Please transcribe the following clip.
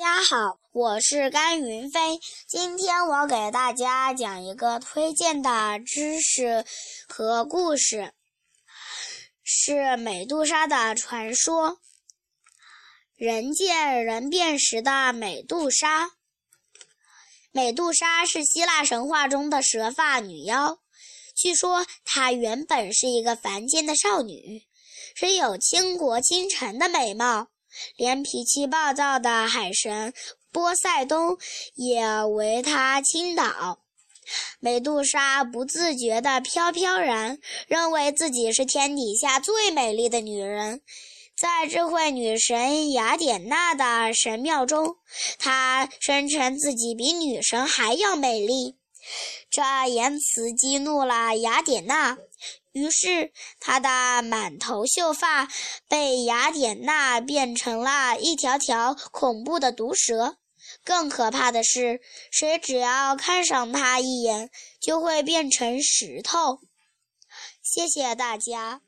大家好，我是甘云飞。今天我给大家讲一个推荐的知识和故事，是美杜莎的传说。人见人辨识的美杜莎。美杜莎是希腊神话中的蛇发女妖，据说她原本是一个凡间的少女，是有倾国倾城的美貌。连脾气暴躁的海神波塞冬也为她倾倒。美杜莎不自觉地飘飘然，认为自己是天底下最美丽的女人。在智慧女神雅典娜的神庙中，她声称自己比女神还要美丽。这言辞激怒了雅典娜。于是，他的满头秀发被雅典娜变成了一条条恐怖的毒蛇。更可怕的是，谁只要看上他一眼，就会变成石头。谢谢大家。